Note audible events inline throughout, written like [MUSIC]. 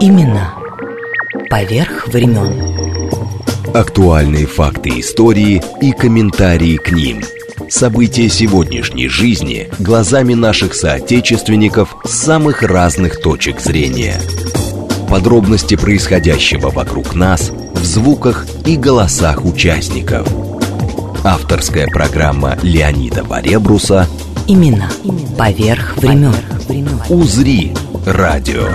Имена поверх времен. Актуальные факты истории и комментарии к ним. События сегодняшней жизни глазами наших соотечественников с самых разных точек зрения. Подробности происходящего вокруг нас в звуках и голосах участников. Авторская программа Леонида Баребруса Имена поверх времен. «Узри» радио.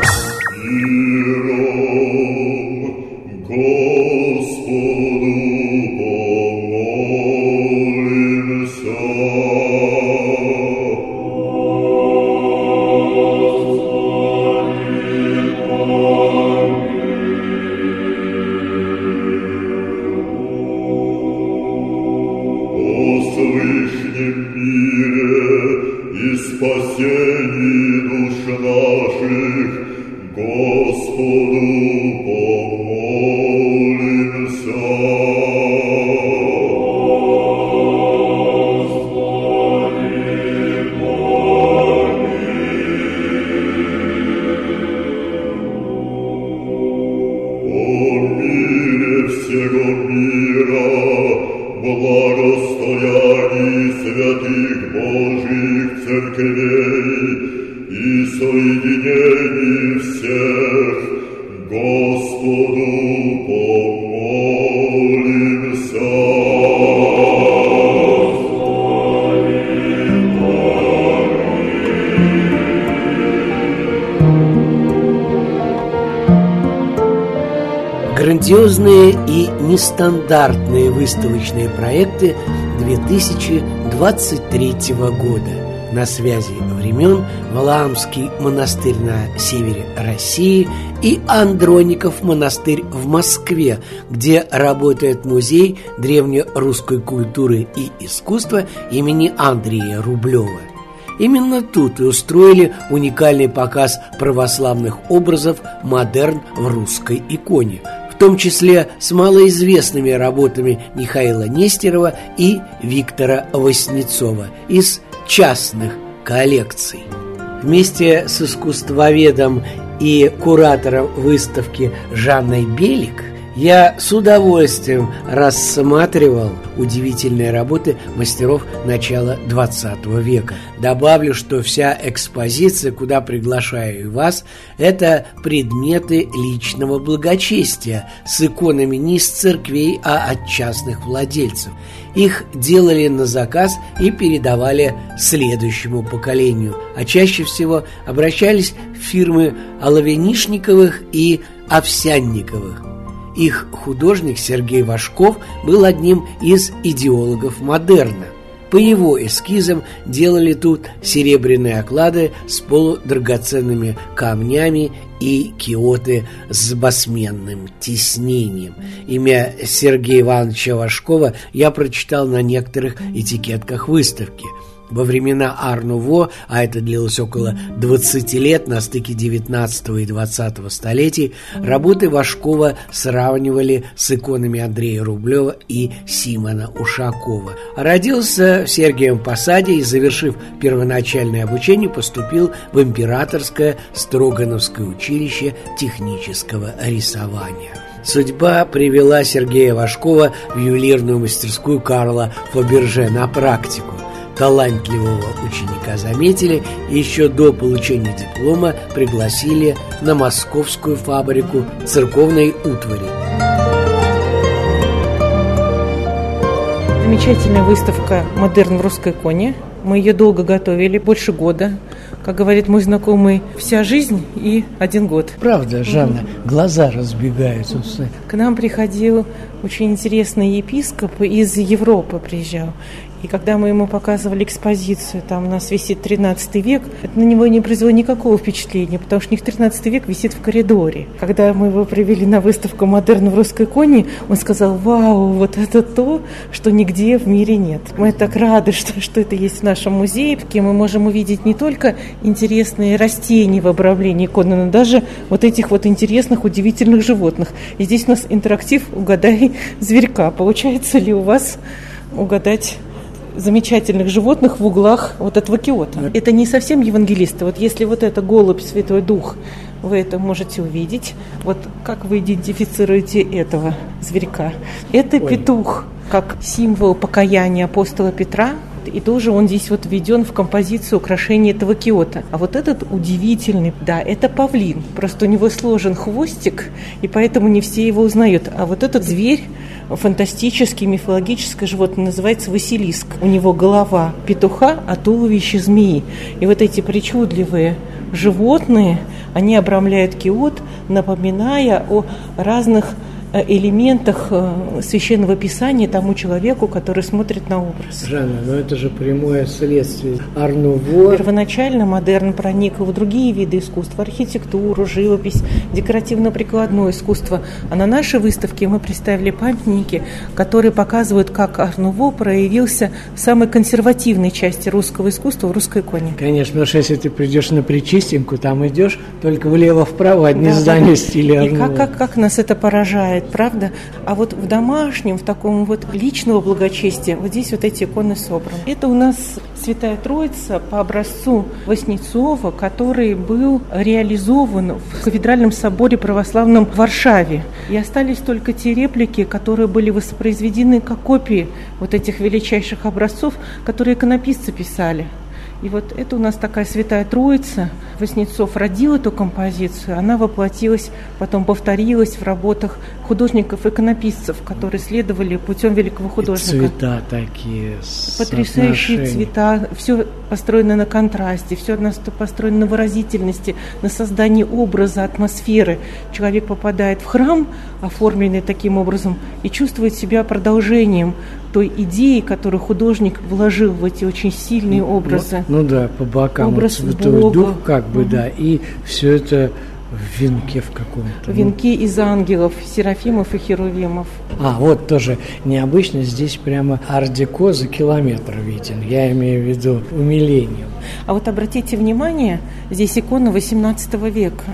Грандиозные и нестандартные выставочные проекты 2023 года. На связи времен Валаамский монастырь на севере России и Андроников монастырь в Москве, где работает музей древнерусской культуры и искусства имени Андрея Рублева. Именно тут и устроили уникальный показ православных образов «Модерн в русской иконе», в том числе с малоизвестными работами Михаила Нестерова и Виктора Васнецова из частных коллекций. Вместе с искусствоведом и куратором выставки Жанной Белик – я с удовольствием рассматривал удивительные работы мастеров начала 20 века. Добавлю, что вся экспозиция, куда приглашаю и вас, это предметы личного благочестия с иконами не из церквей, а от частных владельцев. Их делали на заказ и передавали следующему поколению, а чаще всего обращались в фирмы Оловянишниковых и Овсянниковых. Их художник Сергей Вашков был одним из идеологов модерна. По его эскизам делали тут серебряные оклады с полудрагоценными камнями и киоты с басменным тиснением. Имя Сергея Ивановича Вашкова я прочитал на некоторых этикетках выставки – во времена Арнуво, а это длилось около 20 лет на стыке 19 и 20 столетий, работы Вашкова сравнивали с иконами Андрея Рублева и Симона Ушакова. Родился в Сергиевом Посаде и, завершив первоначальное обучение, поступил в Императорское Строгановское училище технического рисования. Судьба привела Сергея Вашкова в ювелирную мастерскую Карла Фаберже на практику – талантливого ученика заметили и еще до получения диплома пригласили на московскую фабрику церковной утвари. Замечательная выставка «Модерн в русской иконе». Мы ее долго готовили, больше года. Как говорит мой знакомый, вся жизнь и один год. Правда, Жанна, угу. глаза разбегаются. К нам приходил очень интересный епископ из Европы приезжал. И когда мы ему показывали экспозицию, там у нас висит 13 век, это на него не произвело никакого впечатления, потому что у них 13 век висит в коридоре. Когда мы его привели на выставку «Модерн в русской иконе», он сказал, вау, вот это то, что нигде в мире нет. Мы так рады, [LAUGHS] что, что это есть в нашем музее, где мы можем увидеть не только интересные растения в обрамлении иконы, но даже вот этих вот интересных, удивительных животных. И здесь у нас интерактив «Угадай зверька». Получается ли у вас угадать замечательных животных в углах вот этого киота. Это не совсем евангелисты. Вот если вот это голубь, Святой Дух, вы это можете увидеть. Вот как вы идентифицируете этого зверька? Это Ой. петух, как символ покаяния апостола Петра, и тоже он здесь вот введен в композицию украшения этого киота. А вот этот удивительный, да, это павлин. Просто у него сложен хвостик, и поэтому не все его узнают. А вот этот зверь, фантастический, мифологическое животное, называется Василиск. У него голова петуха, а туловище змеи. И вот эти причудливые животные, они обрамляют киот, напоминая о разных элементах э, священного писания тому человеку, который смотрит на образ. Жанна, но это же прямое следствие Арнуво. Первоначально модерн проник в другие виды искусства, архитектуру, живопись, декоративно-прикладное искусство. А на нашей выставке мы представили памятники, которые показывают, как Арнуво проявился в самой консервативной части русского искусства, в русской иконе. Конечно, потому что если ты придешь на Причистенку, там идешь только влево-вправо, одни да, здания да. стиля Арнуво. И как, как, как нас это поражает бывает, правда? А вот в домашнем, в таком вот личного благочестия, вот здесь вот эти иконы собраны. Это у нас Святая Троица по образцу Воснецова, который был реализован в кафедральном соборе православном в Варшаве. И остались только те реплики, которые были воспроизведены как копии вот этих величайших образцов, которые иконописцы писали. И вот это у нас такая святая троица. Воснецов родил эту композицию, она воплотилась, потом повторилась в работах художников-иконописцев, которые следовали путем великого художника. И цвета такие. Потрясающие цвета. Все построено на контрасте, все построено на выразительности, на создании образа, атмосферы. Человек попадает в храм, оформленный таким образом, и чувствует себя продолжением той идеи, которую художник вложил в эти очень сильные образы. Ну да, по бокам. Образ вот Бога. Дух, как бы, угу. да, и все это в венке в каком-то. В венке из ангелов, серафимов и херувимов. А, вот тоже необычно, здесь прямо ардеко за километр виден, я имею в виду умилением. А вот обратите внимание, здесь икона 18 века.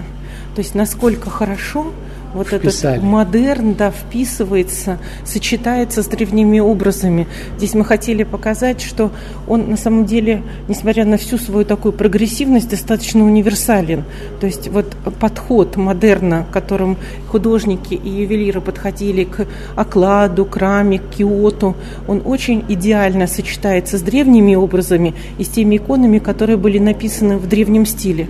То есть насколько хорошо вот Вписали. этот модерн, да, вписывается, сочетается с древними образами. Здесь мы хотели показать, что он на самом деле, несмотря на всю свою такую прогрессивность, достаточно универсален. То есть вот подход модерна, которым художники и ювелиры подходили к окладу, к раме, к киоту, он очень идеально сочетается с древними образами и с теми иконами, которые были написаны в древнем стиле.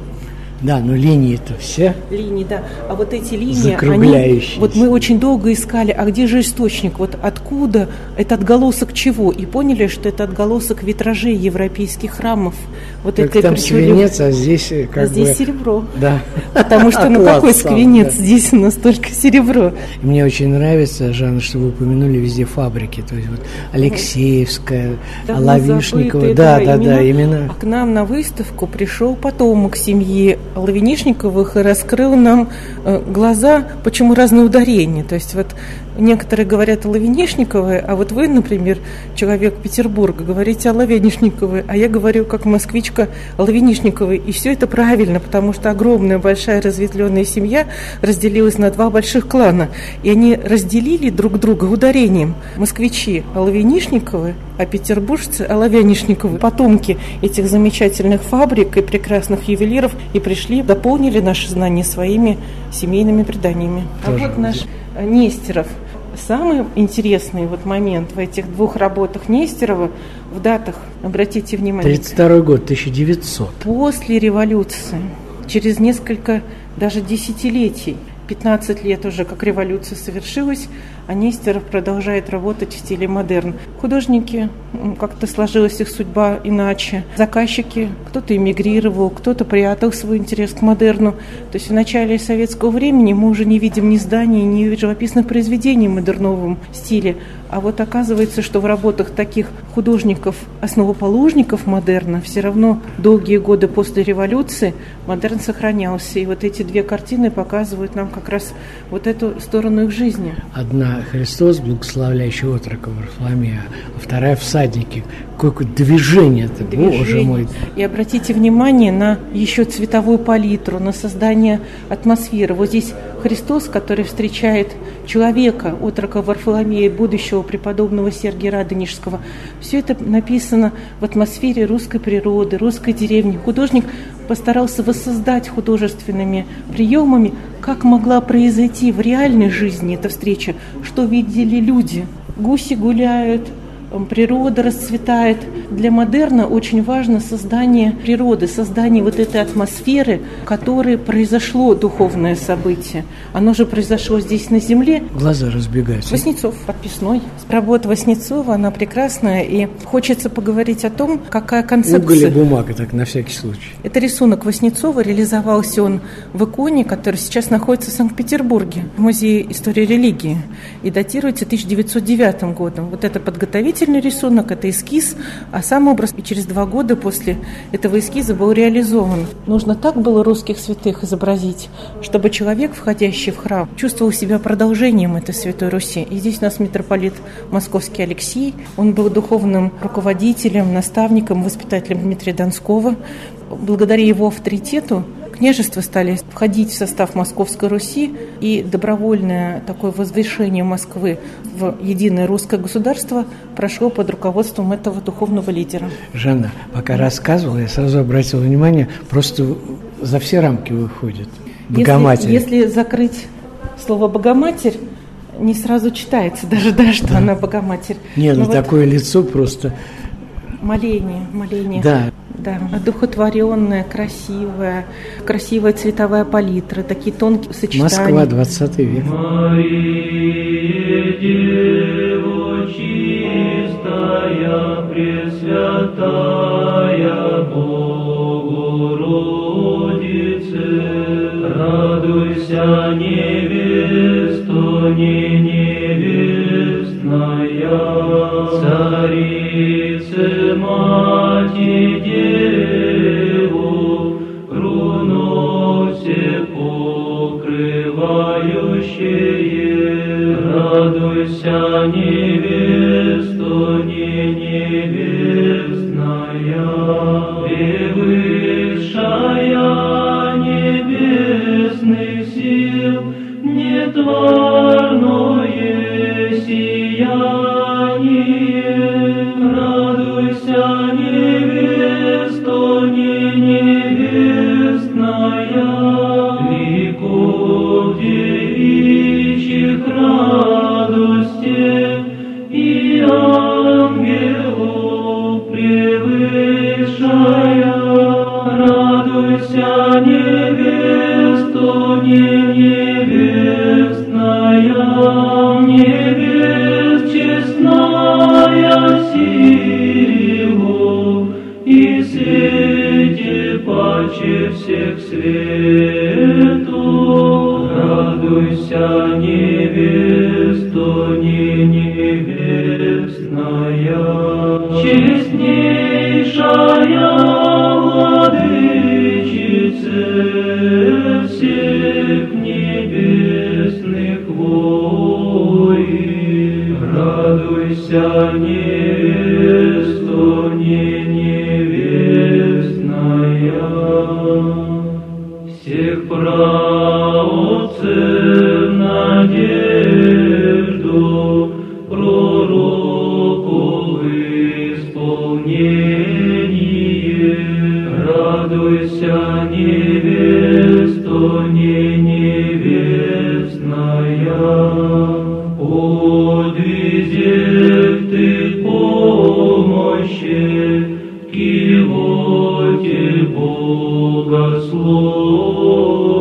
Да, но линии-то все. Линии, да. А вот эти линии, они, вот мы очень долго искали, а где же источник? Вот откуда, это отголосок чего? И поняли, что это отголосок витражей европейских храмов. Вот как это там свинец, а здесь э, как а здесь серебро. Да. Потому что ну [LAUGHS] какой свинец? Здесь у нас только серебро. Мне очень нравится, Жанна, что вы упомянули везде фабрики. То есть вот Алексеевская, Лавишникова. Да, да, да, именно. А к нам на выставку пришел потомок семьи Лавинишниковых и раскрыл нам э, глаза, почему разные ударения. То есть вот некоторые говорят о Лавинишниковой, а вот вы, например, человек Петербурга, говорите о Лавинишниковой, а я говорю как москвичка о Лавинишниковой. И все это правильно, потому что огромная, большая разветвленная семья разделилась на два больших клана. И они разделили друг друга ударением. Москвичи о Лавинишниковой, а петербуржцы о Лавинишниковой. Потомки этих замечательных фабрик и прекрасных ювелиров и пришли, дополнили наши знания своими семейными преданиями. Тоже. А вот наш Нестеров – Самый интересный вот момент в этих двух работах Нестерова в датах, обратите внимание. 32 год, 1900. После революции, через несколько даже десятилетий, 15 лет уже, как революция совершилась, а Нестеров продолжает работать в стиле модерн. Художники, как-то сложилась их судьба иначе. Заказчики, кто-то эмигрировал, кто-то прятал свой интерес к модерну. То есть в начале советского времени мы уже не видим ни зданий, ни живописных произведений в модерновом стиле. А вот оказывается, что в работах таких художников, основоположников модерна, все равно долгие годы после революции модерн сохранялся. И вот эти две картины показывают нам как раз вот эту сторону их жизни. Одна Христос, благословляющий отрока Варфоломея, а вторая всадники. Какое движение это, боже мой. И обратите внимание на еще цветовую палитру, на создание атмосферы. Вот здесь Христос, который встречает человека, отрока Варфоломея, будущего преподобного Сергия Радонежского, все это написано в атмосфере русской природы, русской деревни. Художник постарался воссоздать художественными приемами, как могла произойти в реальной жизни эта встреча, что видели люди. Гуси гуляют, природа расцветает. Для модерна очень важно создание природы, создание вот этой атмосферы, в которой произошло духовное событие. Оно же произошло здесь на земле. Глаза разбегаются. Воснецов, подписной. Работа Воснецова, она прекрасная, и хочется поговорить о том, какая концепция... Уголь и бумага, так на всякий случай. Это рисунок Воснецова, реализовался он в иконе, который сейчас находится в Санкт-Петербурге, в Музее истории религии, и датируется 1909 годом. Вот это подготовитель подготовительный рисунок, это эскиз, а сам образ и через два года после этого эскиза был реализован. Нужно так было русских святых изобразить, чтобы человек, входящий в храм, чувствовал себя продолжением этой Святой Руси. И здесь у нас митрополит Московский Алексей, он был духовным руководителем, наставником, воспитателем Дмитрия Донского. Благодаря его авторитету княжества стали входить в состав Московской Руси, и добровольное такое возвышение Москвы в единое русское государство прошло под руководством этого духовного лидера. Жанна, пока рассказывала, я сразу обратил внимание, просто за все рамки выходит. Богоматерь. Если, если закрыть слово «богоматерь», не сразу читается даже, да, что да. она Богоматерь. Нет, ну вот такое лицо просто... Моление, моление. Да, да, одухотворенная, красивая, красивая цветовая палитра, такие тонкие сочетания. Москва, 20 век. Мария, Дева чистая, Пресвятая Богородице, радуйся, невесту, не невестная, царице, мать невесту не невестная, превысшая небесных сил, нетварное к Кивоте Бога Слова.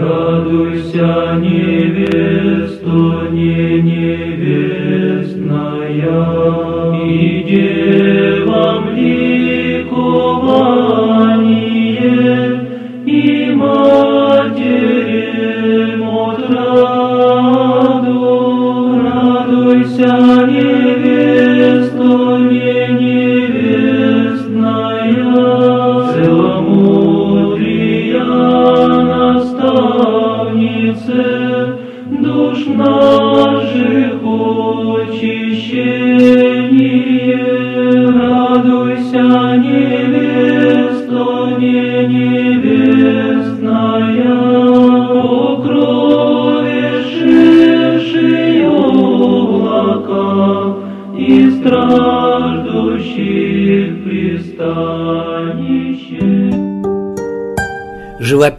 Радуйся,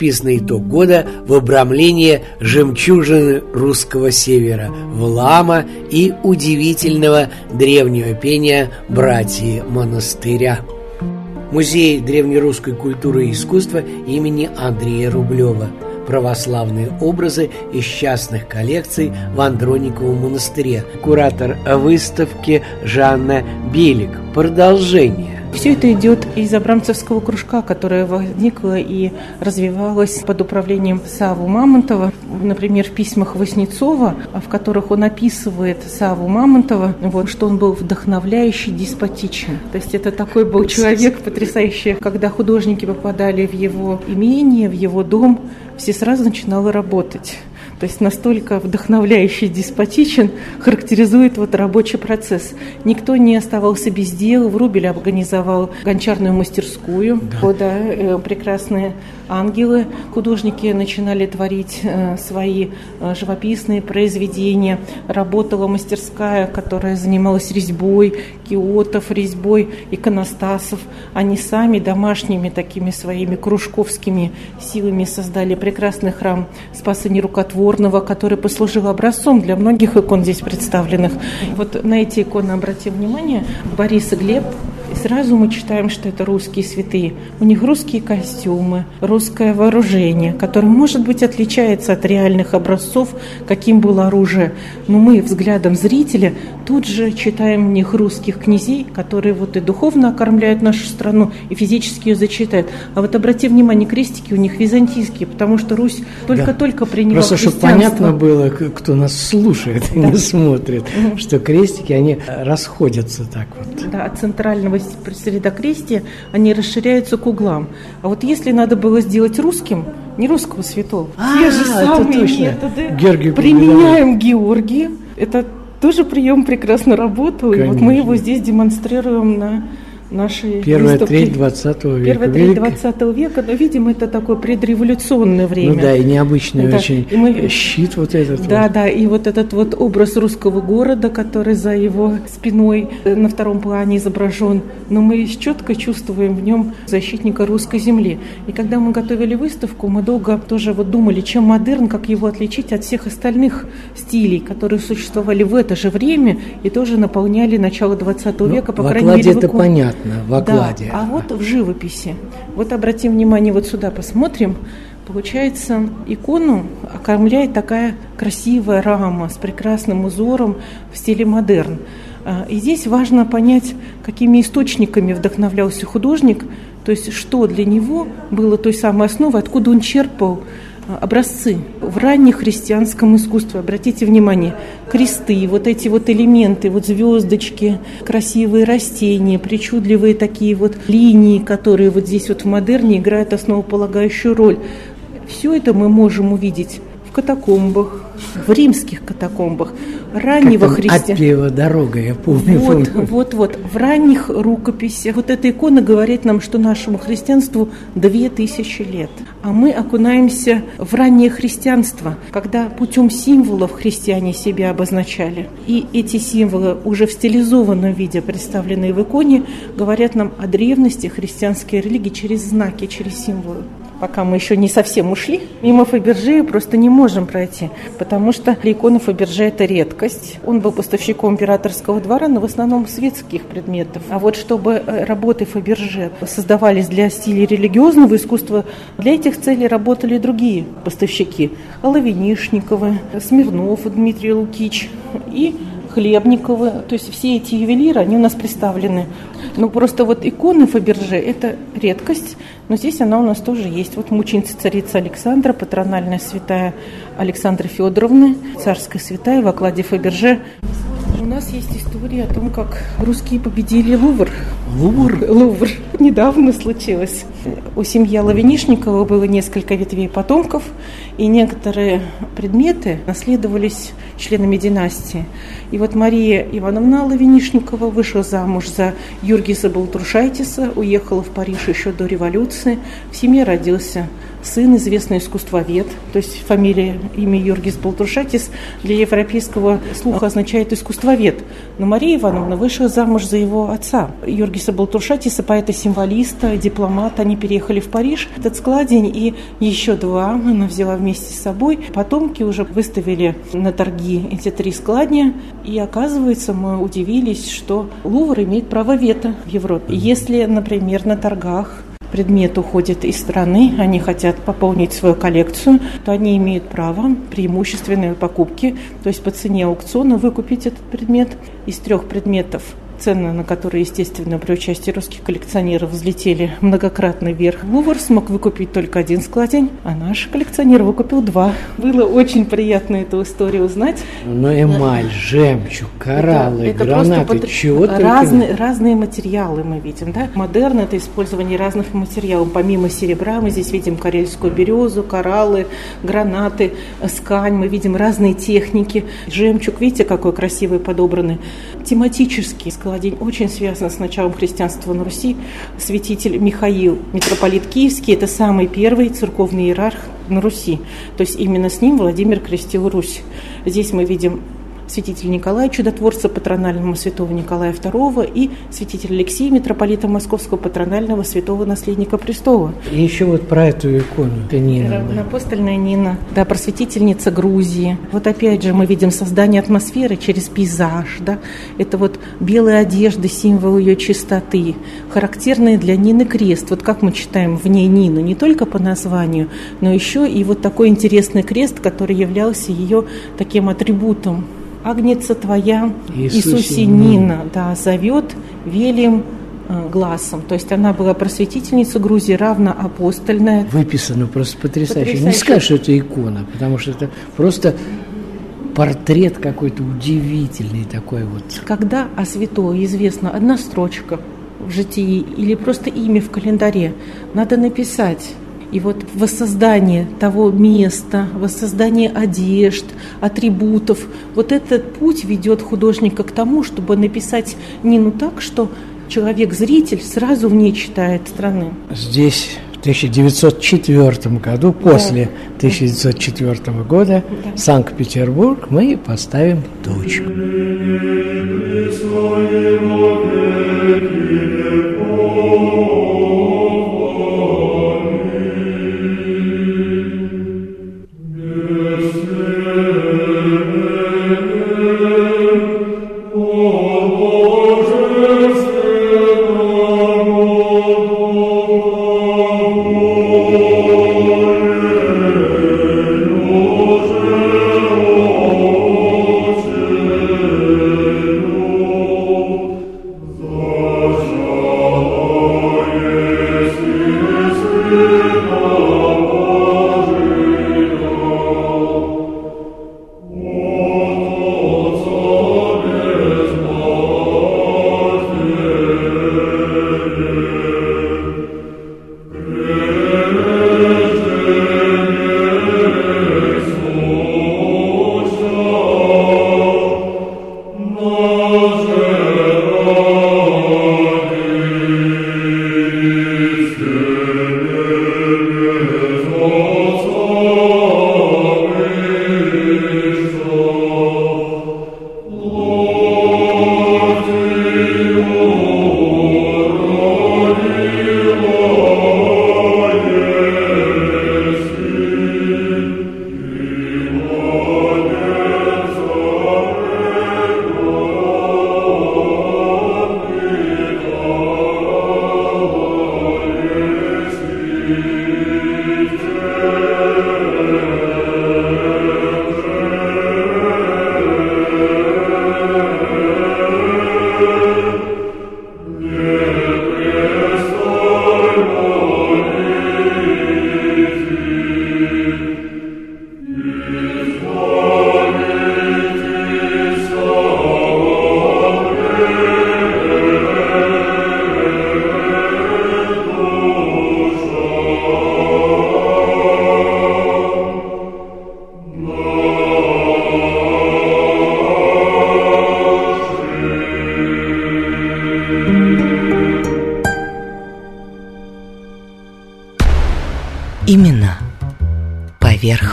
живописный итог года в обрамлении жемчужины русского севера, Влама и удивительного древнего пения братьи монастыря. Музей древнерусской культуры и искусства имени Андрея Рублева – православные образы из частных коллекций в Андрониковом монастыре. Куратор выставки Жанна Белик. Продолжение. Все это идет из Абрамцевского кружка, которое возникло и развивалось под управлением Саву Мамонтова. Например, в письмах Васнецова, в которых он описывает Саву Мамонтова, вот, что он был вдохновляющий, деспотичен. То есть это такой был человек потрясающий. Когда художники попадали в его имение, в его дом, все сразу начинали работать. То есть настолько вдохновляющий, деспотичен, характеризует вот рабочий процесс. Никто не оставался без дела. Врубель организовал гончарную мастерскую, да. куда э, прекрасные ангелы, художники начинали творить э, свои э, живописные произведения. Работала мастерская, которая занималась резьбой, киотов, резьбой, иконостасов. Они сами домашними такими своими кружковскими силами создали прекрасный храм Спаса Нерукотворного, который послужил образцом для многих икон здесь представленных. Вот на эти иконы обратим внимание. Борис и Глеб и сразу мы читаем, что это русские святые. У них русские костюмы, русское вооружение, которое, может быть, отличается от реальных образцов, каким было оружие. Но мы взглядом зрителя тут же читаем в них русских князей, которые вот и духовно окормляют нашу страну, и физически ее зачитают. А вот обрати внимание, крестики у них византийские, потому что Русь только-только да. приняла Просто, чтобы понятно было, кто нас слушает да. и не смотрит, что крестики, они расходятся так вот. Да, от центрального средокрестия, они расширяются к углам. А вот если надо было сделать русским, не русского святого, а, те же самые методы Георгий применяем Георгии. Это тоже прием прекрасно работал. И вот мы его здесь демонстрируем на нашей Первая выставки. треть 20 века. Первая треть 20 века, но, видимо, это такое предреволюционное время. Ну да, и необычный да. очень и мы... щит вот этот. Да, вот. да, и вот этот вот образ русского города, который за его спиной э, на втором плане изображен, но мы четко чувствуем в нем защитника русской земли. И когда мы готовили выставку, мы долго тоже вот думали, чем модерн, как его отличить от всех остальных стилей, которые существовали в это же время и тоже наполняли начало 20 ну, века, по крайней мере, это понятно, в окладе. Да, а вот в живописи. Вот обратим внимание, вот сюда посмотрим. Получается, икону окормляет такая красивая рама с прекрасным узором в стиле модерн. А, и здесь важно понять, какими источниками вдохновлялся художник, то есть что для него было той самой основой, откуда он черпал образцы в раннехристианском искусстве. Обратите внимание, кресты, вот эти вот элементы, вот звездочки, красивые растения, причудливые такие вот линии, которые вот здесь вот в модерне играют основополагающую роль. Все это мы можем увидеть в катакомбах, в римских катакомбах раннего христианства. дорога, я помню. Вот, вот, вот. В ранних рукописях вот эта икона говорит нам, что нашему христианству две тысячи лет. А мы окунаемся в раннее христианство, когда путем символов христиане себя обозначали. И эти символы уже в стилизованном виде, представленные в иконе, говорят нам о древности христианской религии через знаки, через символы пока мы еще не совсем ушли, мимо Фаберже просто не можем пройти, потому что икона Фаберже – это редкость. Он был поставщиком императорского двора, но в основном светских предметов. А вот чтобы э, работы Фаберже создавались для стиля религиозного искусства, для этих целей работали другие поставщики. Оловинишниковы, Смирнов Дмитрий Лукич и Хлебниковы, то есть все эти ювелиры, они у нас представлены. Ну, просто вот иконы Фаберже – это редкость, но здесь она у нас тоже есть. Вот мученица царица Александра, патрональная святая Александра Федоровна, царская святая в окладе Фаберже. У нас есть история о том, как русские победили Лувр. Лувр? Лувр. [LAUGHS] Недавно случилось. У семьи Лавинишникова было несколько ветвей потомков, и некоторые предметы наследовались членами династии. И вот Мария Ивановна Лавинишникова вышла замуж за Юргиса Балтрушайтиса, уехала в Париж еще до революции. В семье родился сын известный искусствовед, то есть фамилия, имя Юргис Балтрушатис для европейского слуха означает искусствовед. Но Мария Ивановна вышла замуж за его отца, Юргиса Балтрушатиса, поэта-символиста, дипломата. Они переехали в Париж, этот складень и еще два она взяла вместе с собой. Потомки уже выставили на торги эти три складня, и оказывается, мы удивились, что Лувр имеет право вето в Европе. Если, например, на торгах предмет уходит из страны, они хотят пополнить свою коллекцию, то они имеют право преимущественной покупки, то есть по цене аукциона выкупить этот предмет. Из трех предметов цены на которые, естественно, при участии русских коллекционеров взлетели многократно вверх. Лувр смог выкупить только один складень, а наш коллекционер выкупил два. Было очень приятно эту историю узнать. Но эмаль, жемчуг, кораллы, это, это гранаты, просто чего разные, только... разные материалы мы видим. Да? Модерн – это использование разных материалов. Помимо серебра мы здесь видим карельскую березу, кораллы, гранаты, скань. Мы видим разные техники. Жемчуг, видите, какой красивый подобранный. Тематический склад день очень связан с началом христианства на Руси. Святитель Михаил, митрополит Киевский, это самый первый церковный иерарх на Руси. То есть именно с ним Владимир крестил Русь. Здесь мы видим святителя Николая, чудотворца патронального святого Николая II и святитель Алексея, митрополита Московского патронального святого наследника престола. И еще вот про эту икону, это Нина. Равноапостольная Нина, да, просветительница Грузии. Вот опять же мы видим создание атмосферы через пейзаж, да, это вот белые одежды, символ ее чистоты, характерный для Нины крест. Вот как мы читаем в ней Нину, не только по названию, но еще и вот такой интересный крест, который являлся ее таким атрибутом Агнеца твоя, Иисусе Нина, да, зовет велим э, глазом. То есть она была просветительница Грузии, равноапостольная. Выписано просто потрясающе. потрясающе. Не скажешь, что это икона, потому что это просто портрет какой-то удивительный такой вот. Когда о святой известна одна строчка в житии или просто имя в календаре, надо написать и вот воссоздание того места, воссоздание одежд, атрибутов, вот этот путь ведет художника к тому, чтобы написать Нину так, что человек-зритель сразу в ней читает страны. Здесь в 1904 году, после да. 1904 года, да. Санкт-Петербург, мы поставим точку.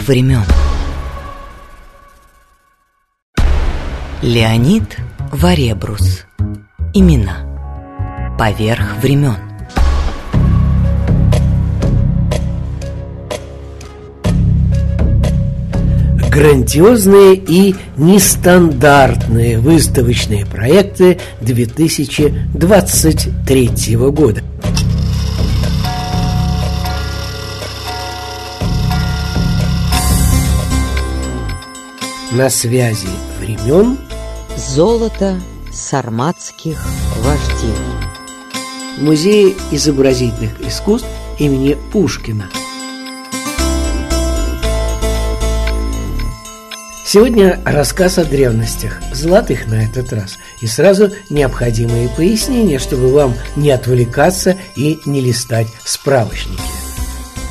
Времен. Леонид Варебрус. Имена поверх времен. Грандиозные и нестандартные выставочные проекты 2023 года. На связи времен Золото сарматских вождей. Музея изобразительных искусств имени Пушкина. Сегодня рассказ о древностях, золотых на этот раз, и сразу необходимые пояснения, чтобы вам не отвлекаться и не листать справочники.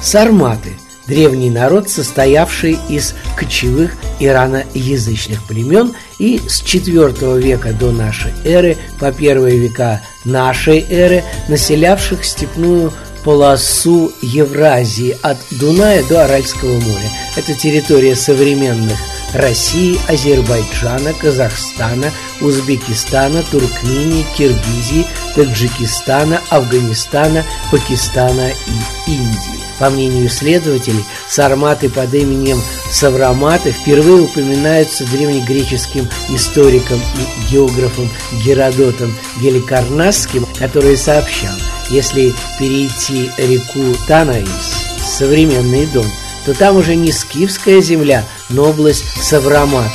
Сарматы – древний народ, состоявший из кочевых ираноязычных племен и с IV века до нашей эры по первые века нашей эры населявших степную полосу Евразии от Дуная до Аральского моря. Это территория современных России, Азербайджана, Казахстана, Узбекистана, Туркмении, Киргизии, Таджикистана, Афганистана, Пакистана и Индии. По мнению исследователей, сарматы под именем Савраматы впервые упоминаются древнегреческим историком и географом Геродотом Геликарнасским, который сообщал, если перейти реку Танаис, современный Дон, то там уже не скифская земля, но область Савраматов.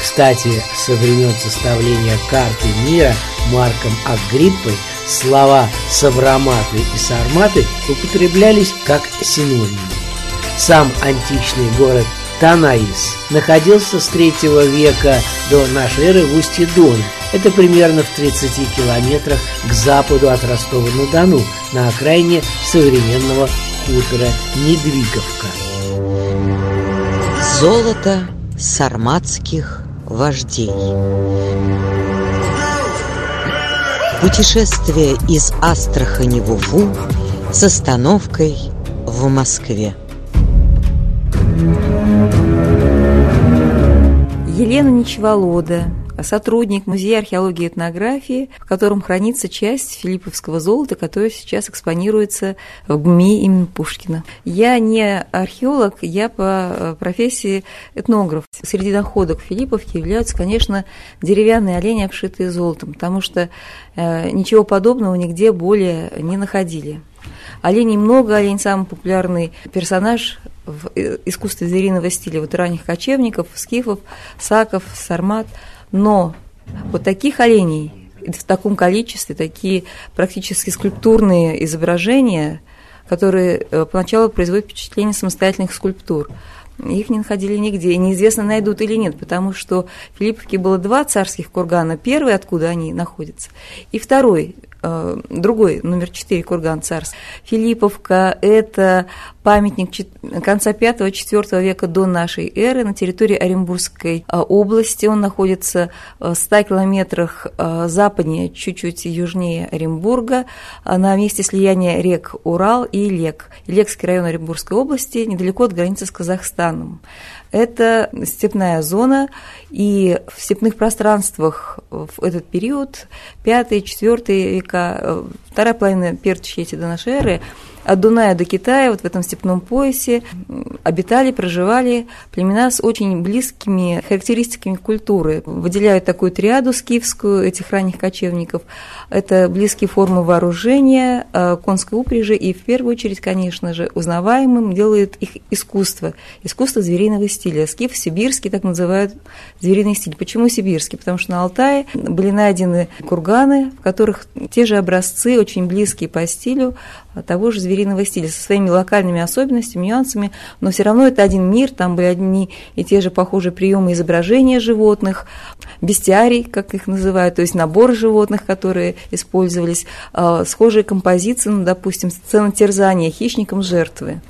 Кстати, со времен составления карты мира Марком Агриппой – слова «савраматы» и «сарматы» употреблялись как синонимы. Сам античный город Танаис находился с третьего века до нашей эры в устье Дона. Это примерно в 30 километрах к западу от Ростова-на-Дону, на окраине современного хутора Недвиговка. Золото сарматских вождей. Путешествие из Астрахани в Уфу с остановкой в Москве. Елена Ничеволода, сотрудник Музея археологии и этнографии, в котором хранится часть филипповского золота, которое сейчас экспонируется в ГМИ имени Пушкина. Я не археолог, я по э, профессии этнограф. Среди находок Филипповки являются, конечно, деревянные олени, обшитые золотом, потому что э, ничего подобного нигде более не находили. Оленей много, олень самый популярный персонаж в э, искусстве звериного стиля вот ранних кочевников, скифов, саков, сармат – но вот таких оленей в таком количестве, такие практически скульптурные изображения, которые э, поначалу производят впечатление самостоятельных скульптур, их не находили нигде, и неизвестно, найдут или нет, потому что в Филипповке было два царских кургана. Первый, откуда они находятся, и второй, другой, номер 4, курган царств. Филипповка – это памятник конца 5-4 века до нашей эры на территории Оренбургской э, области. Он находится в 100 километрах э, западнее, чуть-чуть южнее Оренбурга, на месте слияния рек Урал и Лек. Лекский район Оренбургской области, недалеко от границы с Казахстаном это степная зона, и в степных пространствах в этот период, 5-4 века, вторая половина первой тысячелетия до нашей эры, от Дуная до Китая, вот в этом степном поясе, обитали, проживали племена с очень близкими характеристиками культуры. Выделяют такую триаду скифскую этих ранних кочевников. Это близкие формы вооружения, э, конской упряжи и, в первую очередь, конечно же, узнаваемым делает их искусство. Искусство звериного стиля. Скиф сибирский, так называют звериный стиль. Почему сибирский? Потому что на Алтае были найдены курганы, в которых те же образцы, очень близкие по стилю, того же звериного стиля, со своими локальными особенностями, нюансами, но все равно это один мир, там были одни и те же похожие приемы изображения животных, бестиарий, как их называют, то есть набор животных, которые использовались, а, схожие композиции, ну, допустим, сцена терзания хищником жертвы.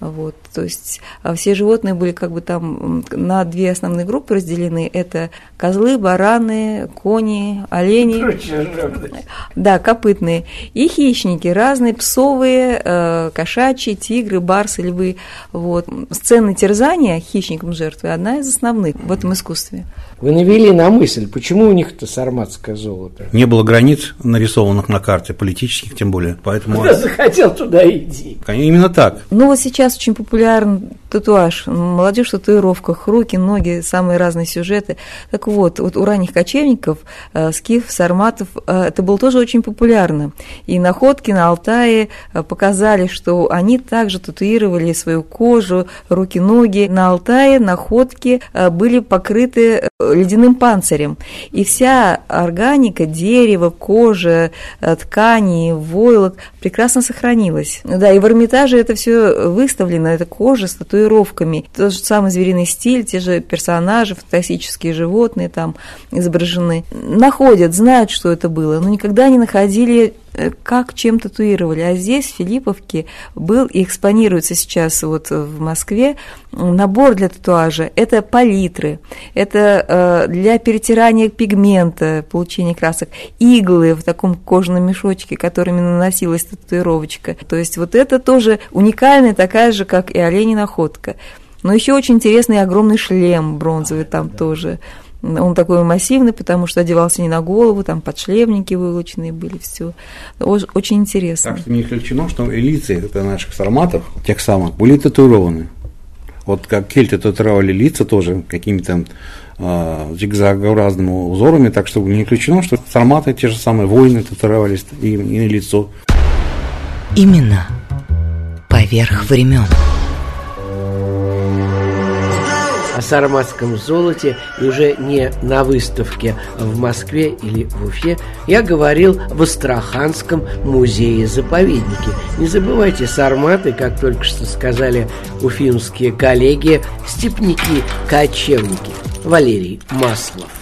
Вот, то есть а все животные были как бы там на две основные группы разделены. Это козлы, бараны, кони, олени. [LAUGHS] Да, копытные. И хищники разные, псовые, э, кошачьи, тигры, барсы, львы. Вот. Сцены терзания хищником жертвы одна из основных в этом искусстве. Вы навели на мысль, почему у них это сарматское золото? Не было границ, нарисованных на карте, политических тем более. Поэтому... Куда захотел, туда иди. Именно так. Ну вот сейчас очень популярен татуаж, молодежь в татуировках, руки, ноги, самые разные сюжеты. Так вот, вот у ранних кочевников, э, скиф, сарматов, э, это было тоже очень популярно. И находки на Алтае э, показали, что они также татуировали свою кожу, руки, ноги. На Алтае находки э, были покрыты э, ледяным панцирем. И вся органика, дерево, кожа, э, ткани, войлок прекрасно сохранилась. Да, и в Эрмитаже это все выставлено, это кожа с татуировками. Тот же самый звериный стиль, те же персонажи, фантастические животные там изображены. Находят, знают, что это было, но никогда не находили как чем татуировали. А здесь, в Филипповке, был и экспонируется сейчас вот в Москве набор для татуажа. Это палитры, это э, для перетирания пигмента, получения красок, иглы в таком кожаном мешочке, которыми наносилась татуировочка. То есть вот это тоже уникальная, такая же, как и оленей находка. Но еще очень интересный огромный шлем бронзовый там тоже. Он такой массивный, потому что одевался не на голову, там подшлемники вылученные были, все. Очень интересно. Так что не исключено, что лица это наших сарматов, тех самых, были татуированы. Вот как кельты татуировали лица тоже какими-то э, зигзагообразными узорами, так что не исключено, что сарматы, те же самые воины татуировались и, и на лицо. Именно поверх времен. Сарматском золоте и уже не на выставке в Москве или в Уфе, я говорил в Астраханском музее-заповеднике. Не забывайте, сарматы, как только что сказали уфимские коллеги, степники-кочевники. Валерий Маслов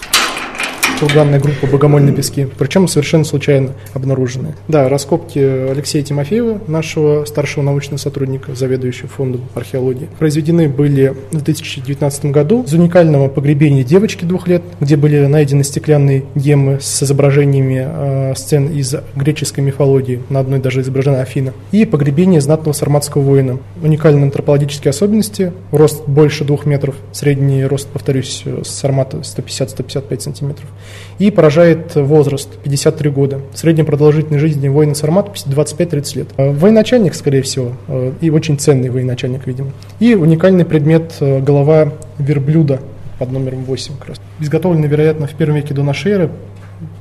курганная группа «Богомольные пески», причем совершенно случайно обнаруженные. Да, раскопки Алексея Тимофеева, нашего старшего научного сотрудника, заведующего фондом археологии, произведены были в 2019 году из уникального погребения девочки двух лет, где были найдены стеклянные геммы с изображениями э, сцен из греческой мифологии, на одной даже изображена Афина, и погребение знатного сарматского воина. Уникальные антропологические особенности, рост больше двух метров, средний рост, повторюсь, сармата 150-155 сантиметров, и поражает возраст 53 года. Средняя продолжительность жизни воина Сармат 25-30 лет. Э, военачальник, скорее всего, э, и очень ценный военачальник, видимо. И уникальный предмет э, голова верблюда под номером 8 как раз. Изготовлено, вероятно, в первом веке до нашей эры,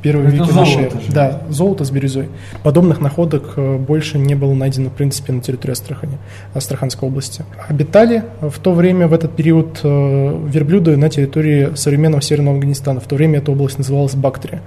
первый веке нашей эры. Да, золото с бирюзой. Подобных находок больше не было найдено, в принципе, на территории Астрахани, Астраханской области. Обитали в то время, в этот период, верблюды на территории современного Северного Афганистана. В то время эта область называлась Бактрия.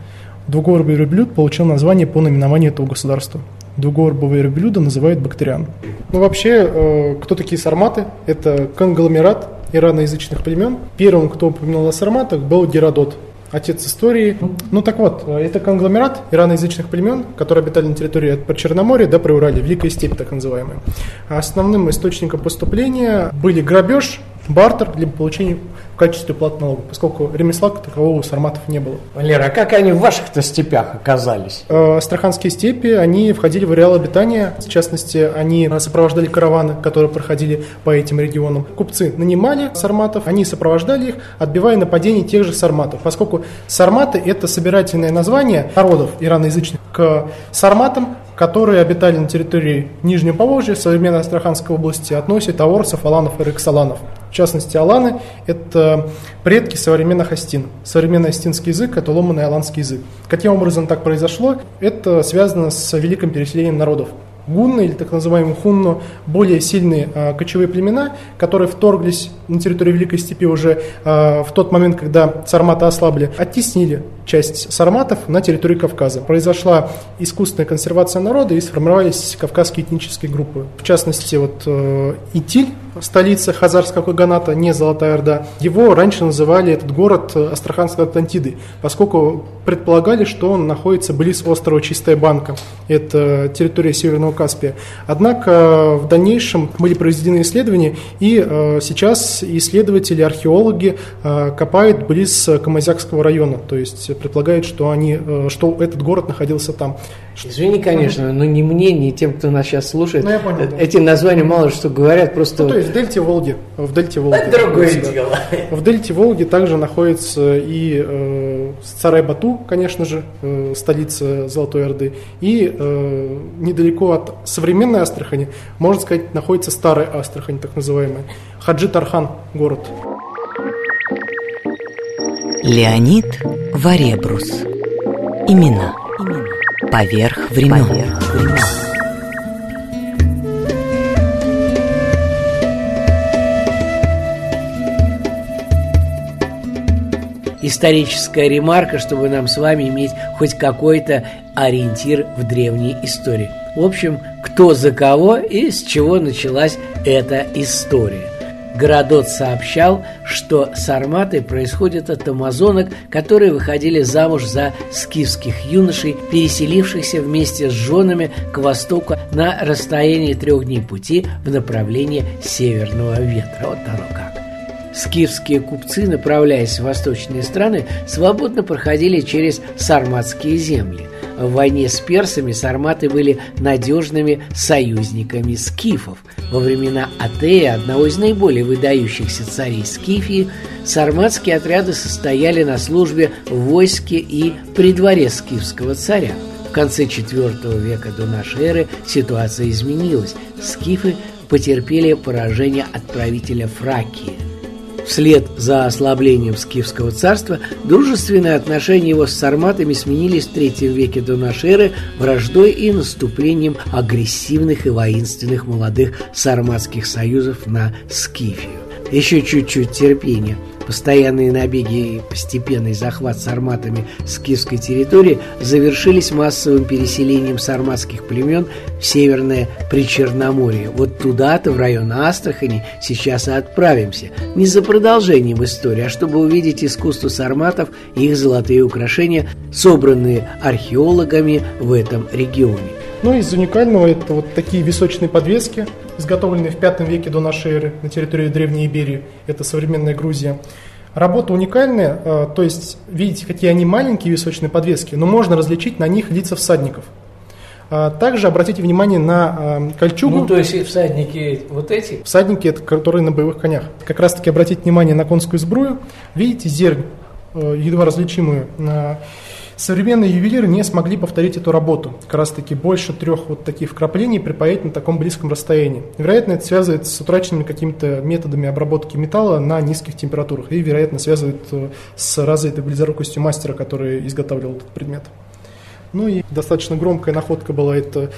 Двугорбый верблюд получил название по наименованию этого государства. Двугорбовые верблюда называют бактериан. Ну, вообще, кто такие сарматы? Это конгломерат ираноязычных племен. Первым, кто упоминал о сарматах, был Геродот, отец истории. Ну так вот, это конгломерат ираноязычных племен, которые обитали на территории от Черноморья до Приуралья, Великая степь так называемая. Основным источником поступления были грабеж, бартер, либо получение в качестве платы налога, поскольку ремесла такового у сарматов не было. Валера, а как они в ваших-то степях оказались? Э, Астраханские степи, они входили в ареал обитания, в частности, они сопровождали караваны, которые проходили по этим регионам. Купцы нанимали сарматов, они сопровождали их, отбивая нападение тех же сарматов, поскольку сарматы – это собирательное название народов ираноязычных к сарматам, которые обитали на территории Нижнего Поволжья, современной Астраханской области, относят аорсов, аланов и рексаланов. В частности, аланы – это предки современных астин. Современный астинский язык – это ломанный аланский язык. Каким образом так произошло? Это связано с великим переселением народов гунны или так называемые хунно, более сильные э, кочевые племена, которые вторглись на территорию Великой Степи уже э, в тот момент, когда сарматы ослабли, оттеснили часть сарматов на территорию Кавказа. Произошла искусственная консервация народа и сформировались кавказские этнические группы. В частности, вот э, Итиль, столица Хазарского Каганата, не Золотая Орда, его раньше называли этот город Астраханской Атлантиды, поскольку предполагали, что он находится близ острова Чистая Банка. Это территория Северного Каспия. Однако в дальнейшем были произведены исследования, и э, сейчас исследователи, археологи э, копают близ Камазякского района, то есть предполагают, что, они, э, что этот город находился там. Извини, конечно, но ни мне, ни тем, кто нас сейчас слушает, Ну, я понял, да. эти названия мало что говорят, просто... Ну, то есть в дельте Волги. В дельте Волги. Это другое Да. дело. В дельте Волги также находится и э, Сарай-Бату, конечно же, э, столица Золотой Орды, и э, недалеко от современной Астрахани, можно сказать, находится старая Астрахань, так называемая. Хаджи Тархан город. Леонид Варебрус. Имена. Поверх времен. историческая ремарка, чтобы нам с вами иметь хоть какой-то ориентир в древней истории. В общем, кто за кого и с чего началась эта история. Городот сообщал, что сарматы происходят от амазонок, которые выходили замуж за скифских юношей, переселившихся вместе с женами к востоку на расстоянии трех дней пути в направлении северного ветра. Вот оно как. Скифские купцы, направляясь в восточные страны, свободно проходили через сарматские земли. В войне с персами сарматы были надежными союзниками скифов. Во времена Атея, одного из наиболее выдающихся царей Скифии, сарматские отряды состояли на службе в войске и при дворе скифского царя. В конце IV века до нашей эры ситуация изменилась. Скифы потерпели поражение от правителя Фракии – Вслед за ослаблением Скифского царства дружественные отношения его с сарматами сменились в третьем веке до нашей эры враждой и наступлением агрессивных и воинственных молодых сарматских союзов на Скифию. Еще чуть-чуть терпения. Постоянные набеги и постепенный захват сарматами скифской территории завершились массовым переселением сарматских племен в северное Причерноморье. Вот туда-то, в район Астрахани, сейчас и отправимся. Не за продолжением истории, а чтобы увидеть искусство сарматов и их золотые украшения, собранные археологами в этом регионе. Ну, из уникального это вот такие височные подвески, изготовленные в V веке до нашей эры на территории Древней Иберии. Это современная Грузия. Работа уникальная, э, то есть, видите, какие они маленькие височные подвески, но можно различить на них лица всадников. А Также обратите внимание на э, кольчугу. Ну, то есть всадники вот эти? Всадники, это которые на боевых конях. Как раз таки обратите внимание на конскую сбрую. Видите зернь, э, едва различимую. Современные ювелиры не смогли повторить эту работу. Как раз таки больше трех вот таких вкраплений припаять на таком близком расстоянии. Вероятно, это связывается с утраченными какими-то методами обработки металла на низких температурах. И, вероятно, связывает э, с развитой близорукостью мастера, который изготавливал этот предмет. Ну и достаточно громкая находка была это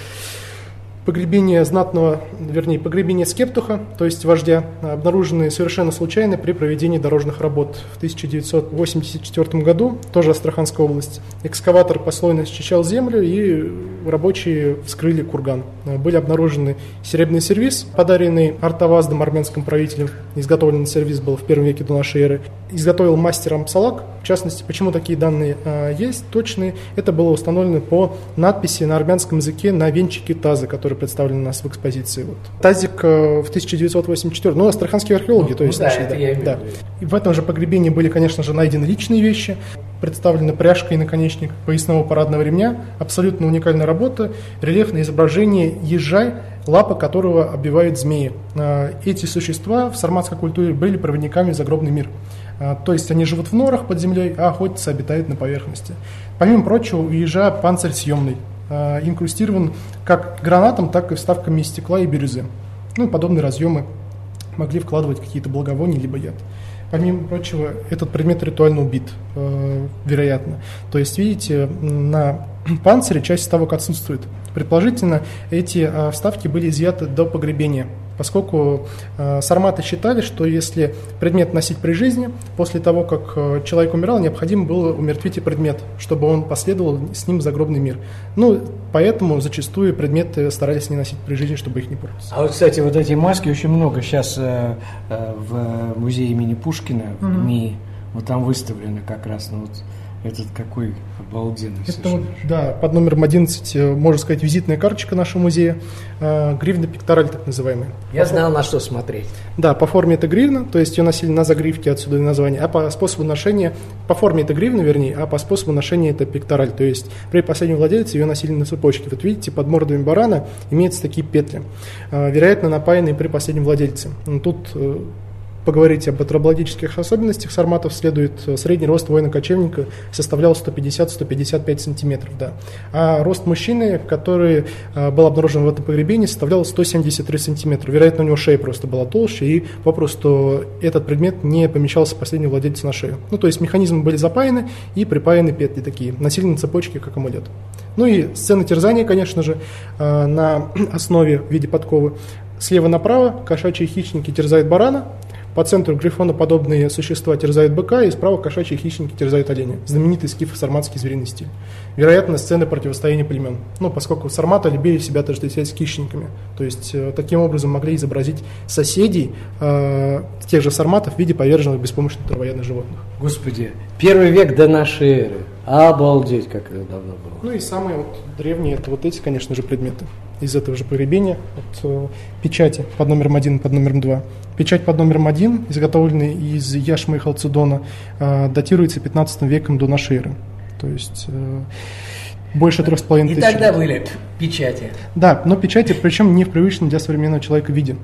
погребение знатного, вернее, погребение Скептуха, то есть вождя, обнаруженные совершенно случайно при проведении дорожных работ. В 1984 году, тоже Астраханская область, экскаватор послойно счищал землю, и рабочие вскрыли курган. Были обнаружены серебряный сервиз, подаренный Артаваздом, армянским правителем. Изготовленный сервиз был в первом веке до нашей эры. Изготовил мастер Амсалак. В частности, почему такие данные а, есть точные, это было установлено по надписи на армянском языке на венчике таза, который представлен у нас в экспозиции. Вот. Тазик э, в 1984, ну, астраханские археологи, Ну, то есть да, нашли, да, я да. И в этом же погребении были, конечно же, найдены личные вещи, представлена пряжка и наконечник поясного парадного ремня, абсолютно уникальная работа, рельефное изображение ежа, лапа которого оббивает змеи. А, Эти существа в сарматской культуре были проводниками в загробный мир. А, То есть они живут в норах под землей, а охотятся обитают на поверхности. Помимо прочего, у ежа панцирь съемный, а, инкрустирован как гранатом, так и вставками стекла и бирюзы. Ну и подобные разъемы могли вкладывать какие-то благовония либо яд. Помимо прочего, этот предмет ритуально убит, э, вероятно. То есть, видите, на [CLEARS THROAT] панцире часть вставок отсутствует. Предположительно, эти э, вставки были изъяты до погребения, поскольку э, сарматы считали, что если предмет носить при жизни, после того, как э, человек умирал, необходимо было умертвить и предмет, чтобы он последовал с ним в загробный мир. Ну, поэтому зачастую предметы старались не носить при жизни, чтобы их не портить. А вот, кстати, вот эти маски очень много сейчас э, э, в музее имени Пушкина, в МИ, вот там выставлены как раз, ну вот Этот какой обалденный Это вот, да, под номером 11, э, можно сказать, визитная карточка нашего музея, э, гривна пектораль так называемая. Я знал, на что смотреть. Да, по форме это гривна, то есть ее носили на загривке, отсюда и название, а по способу ношения, по форме это гривна, вернее, а по способу ношения это пектораль, то есть при последнем владельце ее носили на цепочке. Вот видите, под мордами барана имеются такие петли, э, вероятно, напаянные при последнем владельце. Ну, Тут поговорить об антропологических особенностях сарматов следует э, средний рост воина-кочевника составлял 150-155 сантиметров, да. А рост мужчины, который э, был обнаружен в этом погребении, составлял 173 сантиметра. Вероятно, у него шея просто была толще, и попросту этот предмет не помещался последнему владельцу на шею. Ну, то есть механизмы были запаяны и припаяны петли такие, носили на цепочке, как амулет. Ну и сцена терзания, конечно же, э, на [CLEARS THROAT] основе в виде подковы. Слева направо кошачьи хищники терзают барана, по центру грифоноподобные существа терзают быка, и справа кошачьи хищники терзают оленя. Знаменитый скифо-сарматский звериный стиль. Вероятно, сцены противостояния племен. Ну, поскольку сарматы любили себя отождествлять с хищниками. То есть, э, таким образом могли изобразить соседей э, тех же сарматов в виде поверженных беспомощных травоядных животных. Господи, первый век до нашей эры. Обалдеть, как это давно было. Ну и самые вот древние, это вот эти, конечно же, предметы из этого же погребения, от э, печати под номером один и под номером два. Печать под номером один, изготовленная из яшмы и халцедона, э, датируется 15 веком до нашей эры. То есть э, больше трех с половиной И тысяч тогда лет. были печати. Да, но печати, причем не в привычном для современного человека виде.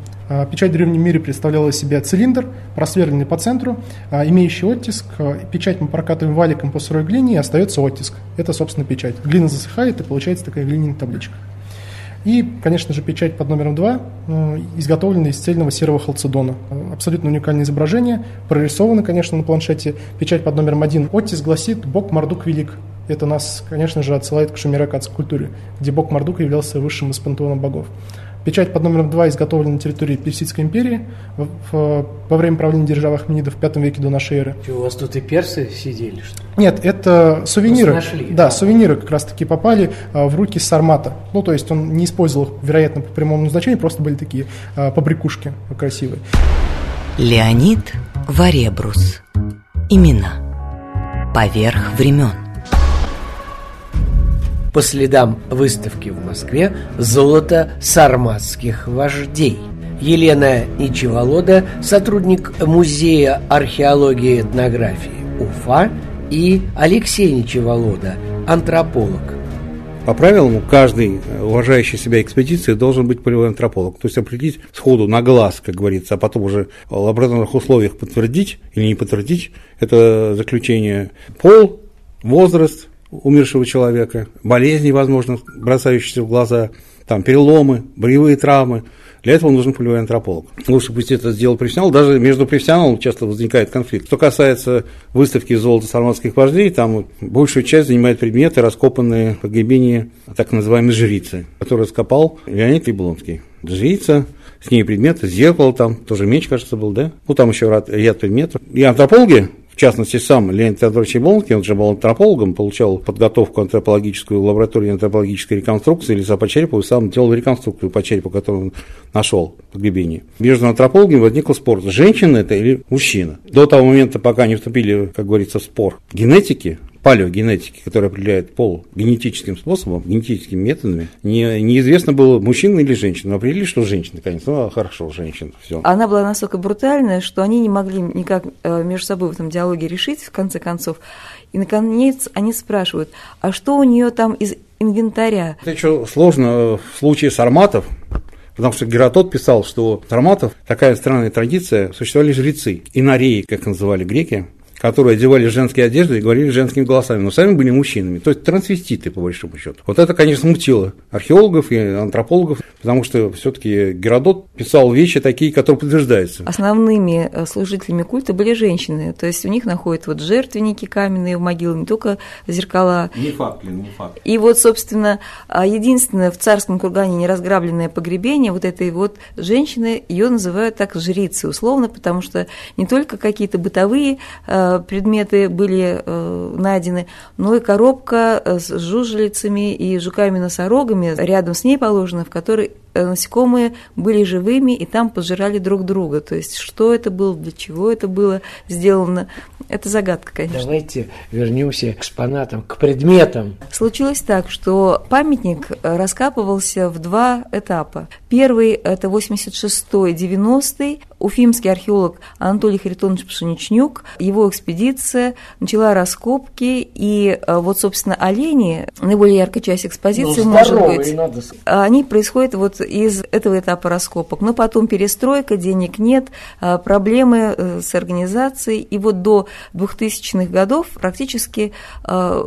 Печать в древнем мире представляла из себя цилиндр, просверленный по центру, имеющий оттиск. Печать мы прокатываем валиком по сырой глине, и остается оттиск. Это, собственно, печать. Глина засыхает, и получается такая глиняная табличка. И, конечно же, печать под номером 2, изготовлена из цельного серого халцедона. Э, Абсолютно уникальное изображение, прорисовано, конечно, на планшете. Печать под номером 1. Оттиск гласит «Бог Мардук велик». Это нас, конечно же, отсылает к шумеракадской культуре, где бог Мардук являлся высшим из пантеона богов. Печать под номером 2 изготовлена на территории Персидской империи в- в- во время правления державы Ахменидов в V веке до нашей эры. Что, у вас тут и персы сидели, что ли? Нет, это сувениры. Нашли. Да, сувениры как раз-таки попали а, в руки Сармата. Ну, то есть он не использовал их, вероятно, по прямому назначению, просто были такие а, побрякушки красивые. Леонид Варебрус. Имена. Поверх времен. По следам выставки в Москве «Золото сарматских вождей». Елена Ничеволода, сотрудник Музея археологии и этнографии Уфа, и Алексей Ничеволода, антрополог. По правилам, каждый уважающий себя экспедиции должен быть полевой антрополог. То есть определить сходу на глаз, как говорится, а потом уже в лабораторных условиях подтвердить или не подтвердить это заключение. Пол, возраст умершего человека, болезни, возможно, бросающиеся в глаза, там, переломы, болевые травмы. Для этого нужен полевой антрополог. Лучше пусть это сделал профессионал. Даже между профессионалом часто возникает конфликт. Что касается выставки золота сарматских вождей, там большую часть занимают предметы, раскопанные в погребении так называемой жрицы, которую раскопал Леонид Яблонский. Жрица, с ней предметы, зеркало там, тоже меч, кажется, был, да? Ну, там еще ряд, ряд предметов. И антропологи, в частности, сам Леонид Теодорович Яблонский, он же был антропологом, получал подготовку антропологическую в лаборатории антропологической реконструкции лица по черепу, и сам делал реконструкцию по черепу, которую он нашел в погребении. Между антропологами возник спор, женщина это или мужчина. До того момента, пока не вступили, как говорится, в спор генетики, палеогенетики, которая определяет пол генетическим способом, генетическими методами, не, неизвестно было, мужчина или женщина. Но определили, что женщина, конечно. Ну, хорошо, женщина, все. Она была настолько брутальная, что они не могли никак э, между собой в этом диалоге решить, в конце концов. И, наконец, они спрашивают, а что у нее там из инвентаря? Это еще сложно в случае сарматов, Потому что Геродот писал, что у сарматов такая странная традиция, существовали жрецы, инареи, как называли греки, которые одевали женские одежды и говорили женскими голосами, но сами были мужчинами, то есть трансвеститы, по большому счету. Вот это, конечно, смутило археологов и антропологов, потому что все-таки Геродот писал вещи такие, которые подтверждаются. Основными э, служителями культа были женщины, то есть у них находят вот жертвенники каменные в могилы, не только зеркала. Не факт, Лен, не факт. И вот, собственно, а, единственное в царском кургане неразграбленное погребение вот этой вот женщины, ее называют так жрицей условно, потому что не только какие-то бытовые э, предметы были э, найдены, но и коробка э, с жужелицами и жуками-носорогами рядом с ней положена, в которой насекомые были живыми и там пожирали друг друга. То есть что это было, для чего это было сделано, это загадка, конечно. Давайте вернемся к экспонатам, к предметам. Случилось так, что памятник э, раскапывался в два этапа. Первый – это 86-90 Уфимский археолог Анатолий Харитонович Пшеничнюк, его экспедиция начала раскопки, и э, вот, собственно, олени, наиболее яркая часть экспозиции, Ну, может здоровые, быть, надо они происходят вот из этого этапа раскопок. Но потом перестройка, денег нет, а, проблемы э, с организацией. И вот до 2000-х годов практически а,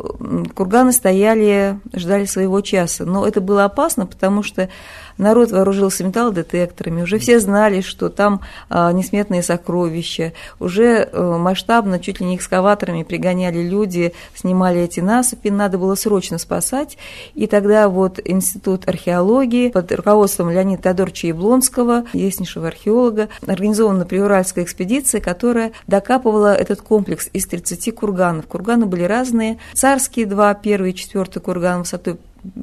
курганы стояли, ждали своего часа. Но это было опасно, потому что народ вооружился металлодетекторами, уже все знали, что там а, несметные сокровища, уже э, масштабно, чуть ли не экскаваторами пригоняли люди, снимали эти насыпи, надо было срочно спасать. И тогда вот Институт археологии под руководством Леонида Тодоровича Яблонского, яснейшего археолога, организована приуральская экспедиция, которая докапывала этот комплекс из 30 курганов. Курганы были разные. Царские два, первый и четвертый курган высотой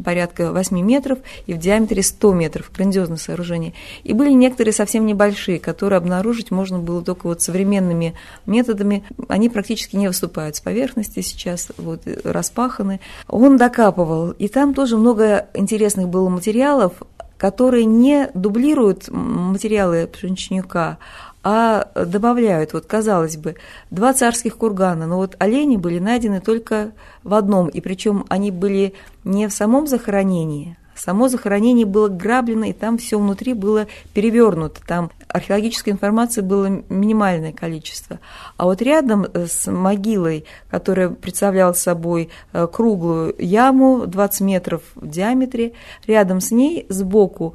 порядка 8 метров и в диаметре 100 метров. Грандиозное сооружение. И были некоторые совсем небольшие, которые обнаружить можно было только вот современными методами. Они практически не выступают с поверхности сейчас, вот, распаханы. Он докапывал, и там тоже много интересных было материалов, которые не дублируют материалы Пшеничнюка, а добавляют, вот казалось бы, два царских кургана, но вот олени были найдены только в одном, и причем они были не в самом захоронении, Само захоронение было граблено, и там все внутри было перевернуто. Там археологической информации было минимальное количество. А вот рядом с могилой, которая представляла собой э, круглую яму 20 метров в диаметре, рядом с ней сбоку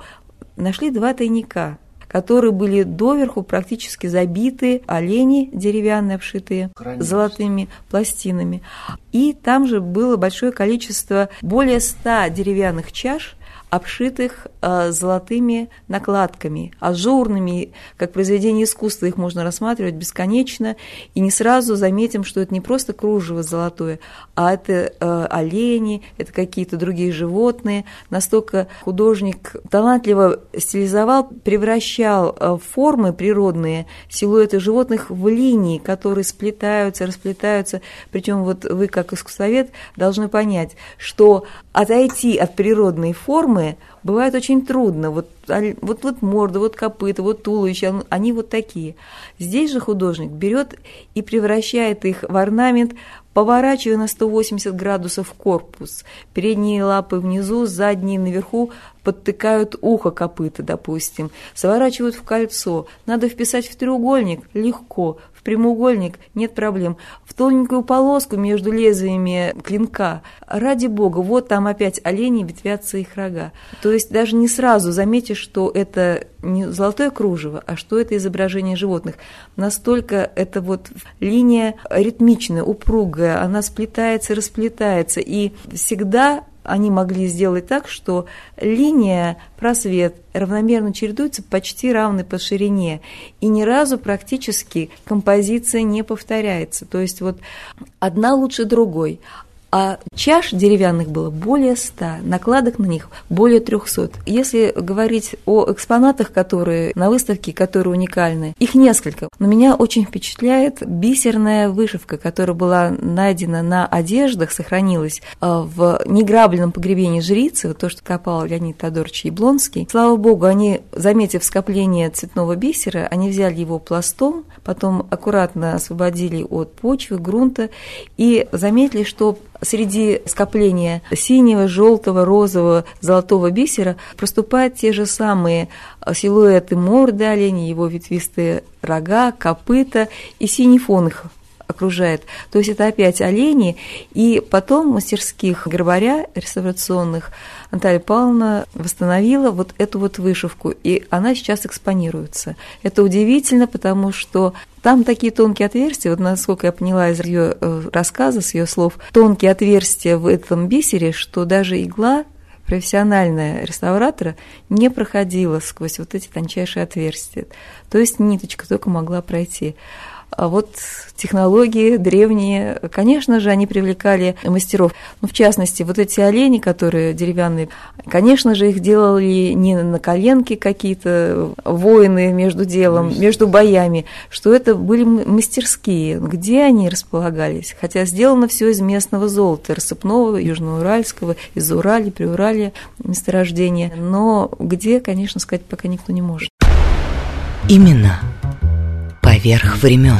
нашли два тайника – которые были доверху практически забиты олени деревянные, обшитые Хранились. золотыми пластинами. И там же было большое количество, более ста деревянных чаш, обшитых э, золотыми накладками, ажурными, как произведение искусства, их можно рассматривать бесконечно, и не сразу заметим, что это не просто кружево золотое, а это э, олени, это какие-то другие животные. Настолько художник талантливо стилизовал, превращал э, формы природные, силуэты животных в линии, которые сплетаются, расплетаются. Причем вот вы, как искусствовед, должны понять, что отойти от природной формы бывает очень трудно. Вот, вот, вот морда, вот копыта, вот туловище, он- они вот такие. Здесь же художник берет и превращает их в орнамент, поворачивая на 180 градусов корпус. Передние лапы внизу, задние наверху подтыкают ухо копыта, допустим, сворачивают в кольцо. Надо вписать в треугольник – легко, прямоугольник – нет проблем. В тоненькую полоску между лезвиями клинка – ради бога, вот там опять олени ветвятся их рога. То есть даже не сразу заметишь, что это не золотое кружево, а что это изображение животных. Настолько это вот линия ритмичная, упругая, она сплетается, расплетается, и всегда они могли сделать так, что линия, просвет равномерно чередуется почти равной по ширине, и ни разу практически композиция не повторяется. То есть вот одна лучше другой. А чаш деревянных было более 100, накладок на них более 300. Если говорить о экспонатах, которые на выставке, которые уникальны, их несколько. Но меня очень впечатляет бисерная вышивка, которая была найдена на одеждах, сохранилась а, в неграбленном погребении жрицы, то, что копал Леонид Тодорович Яблонский. Слава богу, они, заметив скопление цветного бисера, они взяли его пластом, потом аккуратно освободили от почвы, грунта и заметили, что среди скопления синего, желтого, розового, золотого бисера проступают те же самые силуэты морды оленя, его ветвистые рога, копыта и синий фон их окружает. То есть это опять олени. И потом мастерских гербаря реставрационных Наталья Павловна восстановила вот эту вот вышивку, и она сейчас экспонируется. Это удивительно, потому что там такие тонкие отверстия, вот насколько я поняла из ее э, рассказа, с ее слов, тонкие отверстия в этом бисере, что даже игла профессиональная реставратора не проходила сквозь вот эти тончайшие отверстия. То есть ниточка только могла пройти. А вот технологии древние, конечно же, они привлекали мастеров. Ну, в частности, вот эти олени, которые деревянные, конечно же, их делали не на коленке какие-то воины между делом, между боями, что это были мастерские. Где они располагались? Хотя сделано все из местного золота, рассыпного, южноуральского, из Урали, Приуралья месторождения. Но где, конечно, сказать пока никто не может. Именно поверх времен.